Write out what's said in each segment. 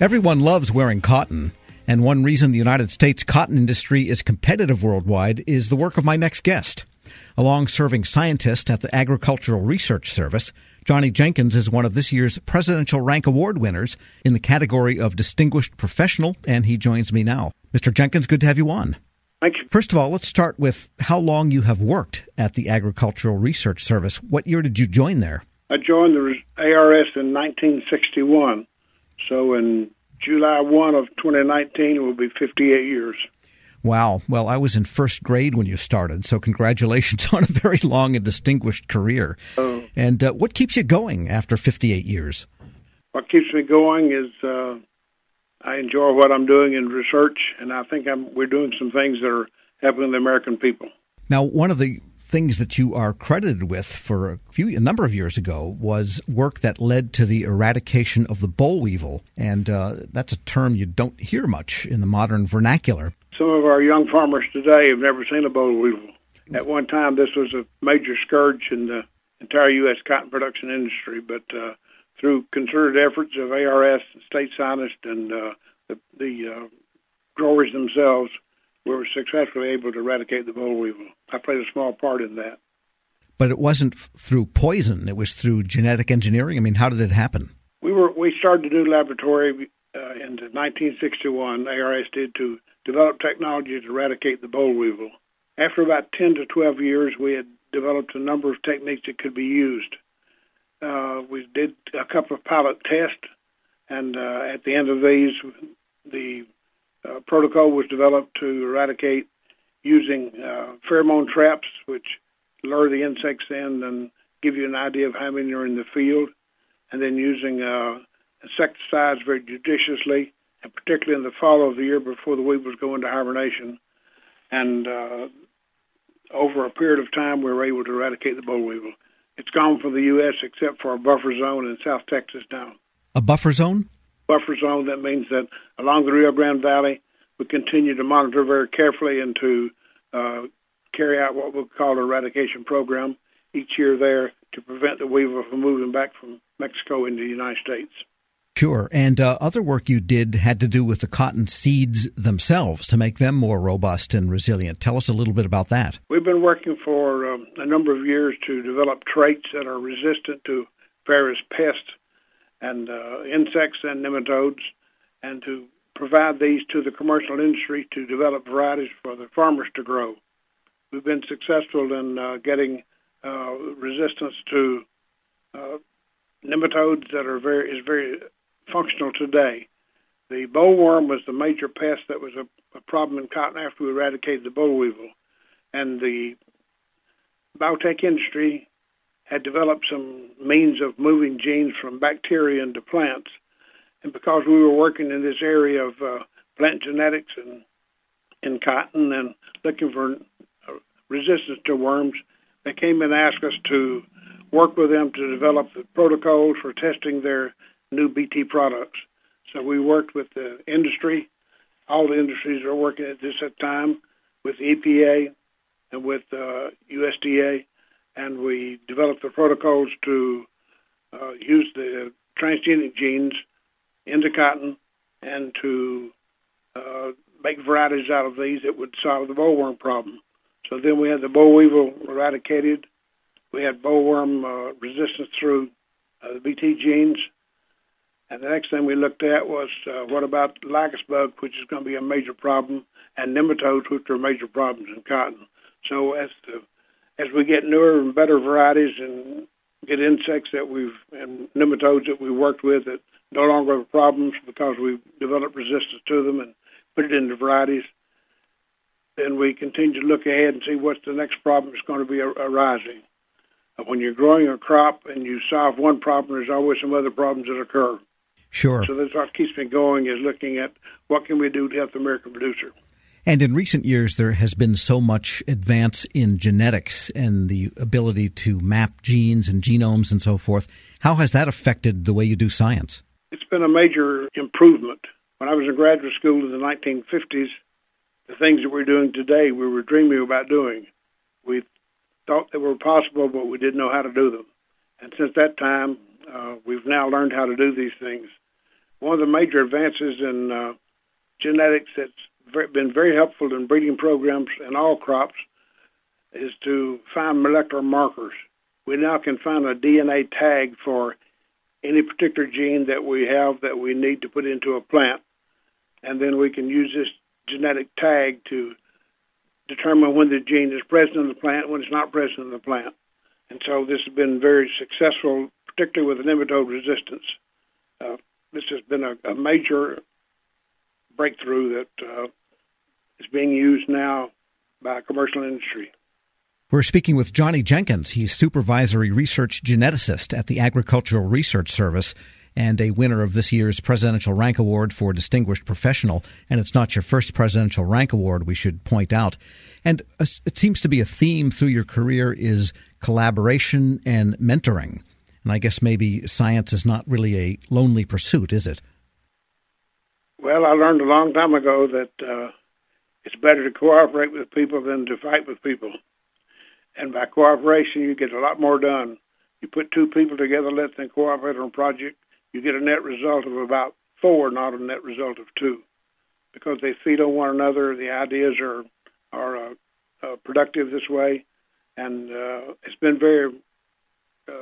Everyone loves wearing cotton, and one reason the United States cotton industry is competitive worldwide is the work of my next guest. A long serving scientist at the Agricultural Research Service, Johnny Jenkins is one of this year's Presidential Rank Award winners in the category of Distinguished Professional, and he joins me now. Mr. Jenkins, good to have you on. Thank you. First of all, let's start with how long you have worked at the Agricultural Research Service. What year did you join there? I joined the ARS in 1961. So in July 1 of 2019, it will be 58 years. Wow. Well, I was in first grade when you started, so congratulations on a very long and distinguished career. Uh, and uh, what keeps you going after 58 years? What keeps me going is uh, I enjoy what I'm doing in research, and I think I'm, we're doing some things that are helping the American people. Now, one of the things that you are credited with for a few a number of years ago was work that led to the eradication of the boll weevil, and uh, that's a term you don't hear much in the modern vernacular. Some of our young farmers today have never seen a boll weevil. At one time, this was a major scourge in the entire U.S. cotton production industry, but uh, through concerted efforts of ARS, state scientists, and uh, the, the uh, growers themselves, we were successfully able to eradicate the boll weevil. I played a small part in that. But it wasn't through poison; it was through genetic engineering. I mean, how did it happen? We were we started a new laboratory uh, in 1961. ARS did to develop technology to eradicate the boll weevil. After about 10 to 12 years, we had developed a number of techniques that could be used. Uh, we did a couple of pilot tests, and uh, at the end of these, the uh, protocol was developed to eradicate using uh, pheromone traps, which lure the insects in and give you an idea of how many are in the field, and then using uh, insecticides very judiciously, and particularly in the fall of the year before the weevils go into hibernation. And uh, over a period of time, we were able to eradicate the boll weevil. It's gone from the U.S. except for a buffer zone in South Texas now. A buffer zone? Buffer zone, that means that along the Rio Grande Valley, we continue to monitor very carefully and to uh, carry out what we call an eradication program each year there to prevent the weevil from moving back from Mexico into the United States. Sure. And uh, other work you did had to do with the cotton seeds themselves to make them more robust and resilient. Tell us a little bit about that. We've been working for um, a number of years to develop traits that are resistant to various pests and uh, insects and nematodes, and to provide these to the commercial industry to develop varieties for the farmers to grow. We've been successful in uh, getting uh, resistance to uh, nematodes that are very is very functional today. The bollworm was the major pest that was a, a problem in cotton after we eradicated the boll weevil, and the biotech industry had developed some means of moving genes from bacteria into plants. And because we were working in this area of uh, plant genetics and in cotton and looking for uh, resistance to worms, they came and asked us to work with them to develop the protocols for testing their new BT products. So we worked with the industry. All the industries are working at this time with EPA and with uh, USDA, and we developed the protocols to uh, use the transgenic genes into cotton and to uh, make varieties out of these that would solve the bollworm problem. So then we had the boll weevil eradicated. We had bollworm uh, resistance through uh, the BT genes, and the next thing we looked at was uh, what about lygus bug, which is going to be a major problem, and nematodes, which are major problems in cotton. So as the as we get newer and better varieties and get insects that we've and nematodes that we worked with that no longer have problems because we've developed resistance to them and put it into varieties, then we continue to look ahead and see what's the next problem that's going to be arising. When you're growing a crop and you solve one problem, there's always some other problems that occur. Sure. So that's what keeps me going is looking at what can we do to help the American producer. And in recent years, there has been so much advance in genetics and the ability to map genes and genomes and so forth. How has that affected the way you do science? It's been a major improvement. When I was in graduate school in the 1950s, the things that we're doing today, we were dreaming about doing. We thought they were possible, but we didn't know how to do them. And since that time, uh, we've now learned how to do these things. one of the major advances in uh, genetics that's been very helpful in breeding programs in all crops is to find molecular markers. We now can find a DNA tag for any particular gene that we have that we need to put into a plant, and then we can use this genetic tag to determine when the gene is present in the plant, when it's not present in the plant. And so this has been very successful, particularly with nematode resistance. Uh, this has been a, a major breakthrough that uh, is being used now by commercial industry. We're speaking with Johnny Jenkins. He's supervisory research geneticist at the Agricultural Research Service and a winner of this year's Presidential Rank Award for Distinguished Professional. And it's not your first Presidential Rank Award, we should point out. And it seems to be a theme through your career is collaboration and mentoring. And I guess maybe science is not really a lonely pursuit, is it? Well, I learned a long time ago that uh, it's better to cooperate with people than to fight with people. And by cooperation, you get a lot more done. You put two people together, let them cooperate on a project, you get a net result of about four, not a net result of two, because they feed on one another. The ideas are are uh, uh, productive this way, and uh, it's been very uh,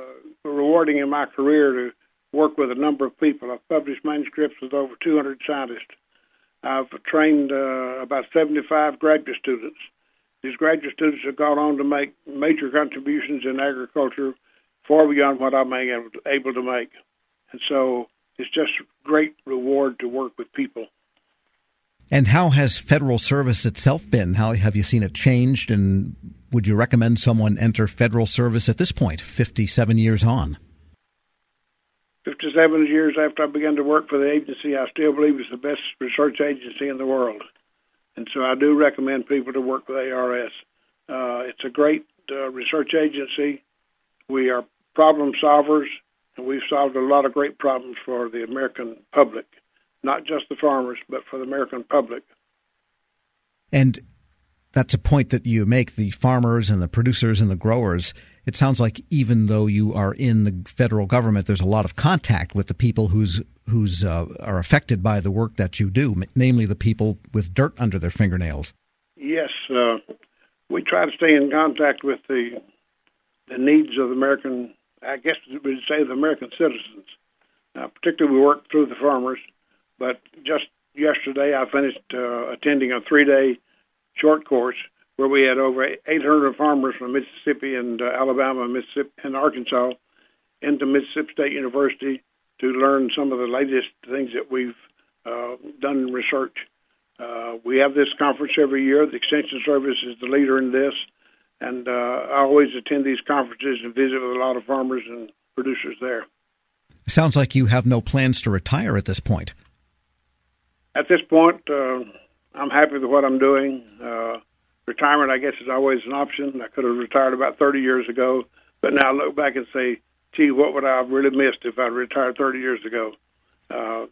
rewarding in my career to work with a number of people. I've published manuscripts with over 200 scientists. I've trained uh, about 75 graduate students. These graduate students have gone on to make major contributions in agriculture far beyond what I'm able to make. And so it's just great reward to work with people. And how has federal service itself been? How have you seen it changed? And would you recommend someone enter federal service at this point, 57 years on? 57 years after I began to work for the agency, I still believe it's the best research agency in the world. And so I do recommend people to work with ARS. Uh, it's a great uh, research agency. We are problem solvers and we've solved a lot of great problems for the American public, not just the farmers, but for the American public. And that's a point that you make the farmers and the producers and the growers. It sounds like even though you are in the federal government, there's a lot of contact with the people who's who's uh, are affected by the work that you do, namely the people with dirt under their fingernails. Yes, uh, we try to stay in contact with the the needs of the American I guess we'd say the American citizens. Now, particularly, we work through the farmers, but just yesterday I finished uh, attending a three-day short course where we had over 800 farmers from Mississippi and uh, Alabama, Mississippi, and Arkansas into Mississippi State University to learn some of the latest things that we've uh, done in research. Uh, we have this conference every year. The Extension Service is the leader in this and uh, I always attend these conferences and visit with a lot of farmers and producers there. Sounds like you have no plans to retire at this point. At this point, uh, I'm happy with what I'm doing. Retirement, I guess, is always an option. I could have retired about 30 years ago, but now I look back and say, gee, what would I have really missed if I'd retired 30 years ago? Uh,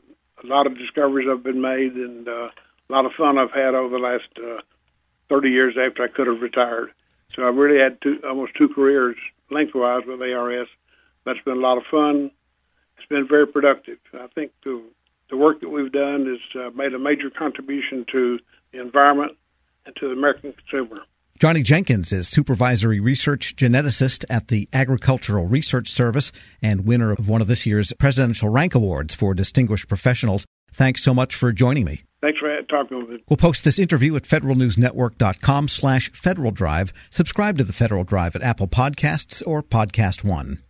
a lot of discoveries have been made, and uh, a lot of fun I've had over the last uh, 30 years after I could have retired. So I've really had two, almost two careers lengthwise with ARS. That's been a lot of fun. It's been very productive. I think the the work that we've done has uh, made a major contribution to the environment and to the American consumer. Johnny Jenkins is supervisory research geneticist at the Agricultural Research Service and winner of one of this year's Presidential Rank Awards for distinguished professionals. Thanks so much for joining me. Thanks for talking with me. We'll post this interview at federalnewsnetwork.com slash Federal Drive. Subscribe to the Federal Drive at Apple Podcasts or Podcast One.